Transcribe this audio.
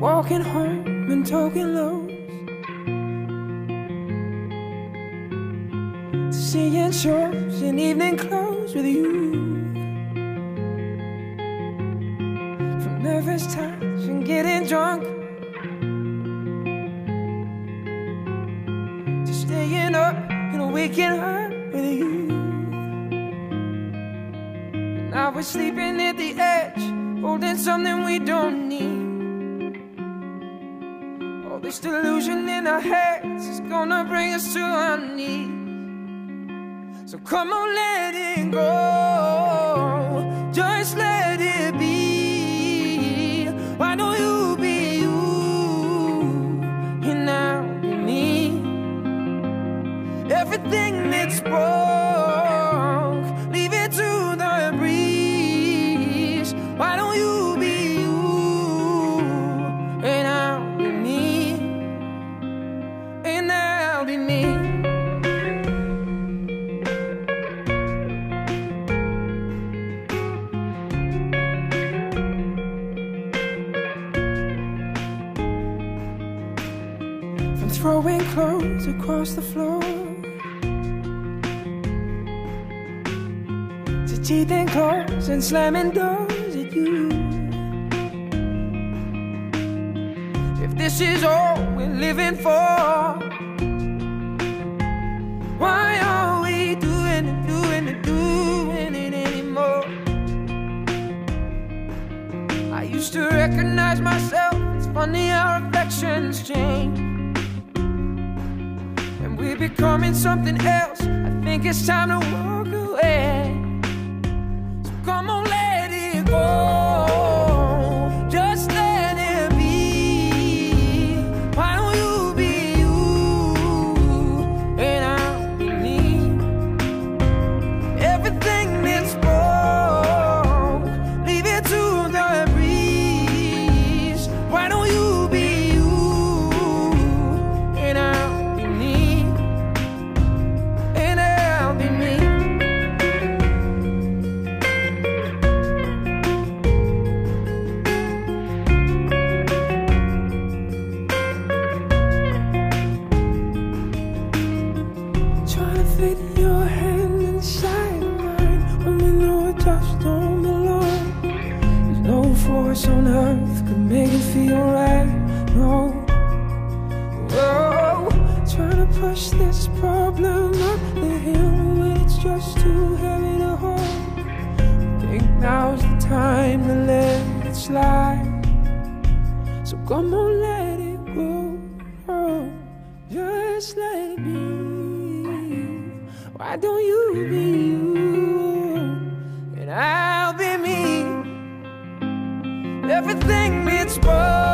Walking home and talking lows. To seeing shows in evening clothes with you. From nervous touch and getting drunk. To staying up and waking up with you. And now we're sleeping at the edge, holding something we don't need. This delusion in our heads is gonna bring us to our knees. So come on, let it go. Throwing clothes across the floor To and claws and slamming doors at you If this is all we're living for Why are we doing it, doing it, doing it anymore? I used to recognize myself. It's funny how affections change. We're becoming something else. I think it's time to walk away. So come on, let it go. Force on earth could make it feel right. No. Whoa. Trying to push this problem up the hill when it's just too heavy to hold. Think now's the time to let it slide. So come on, let it go. Oh, just let it be. Why don't you be you? everything it's worth.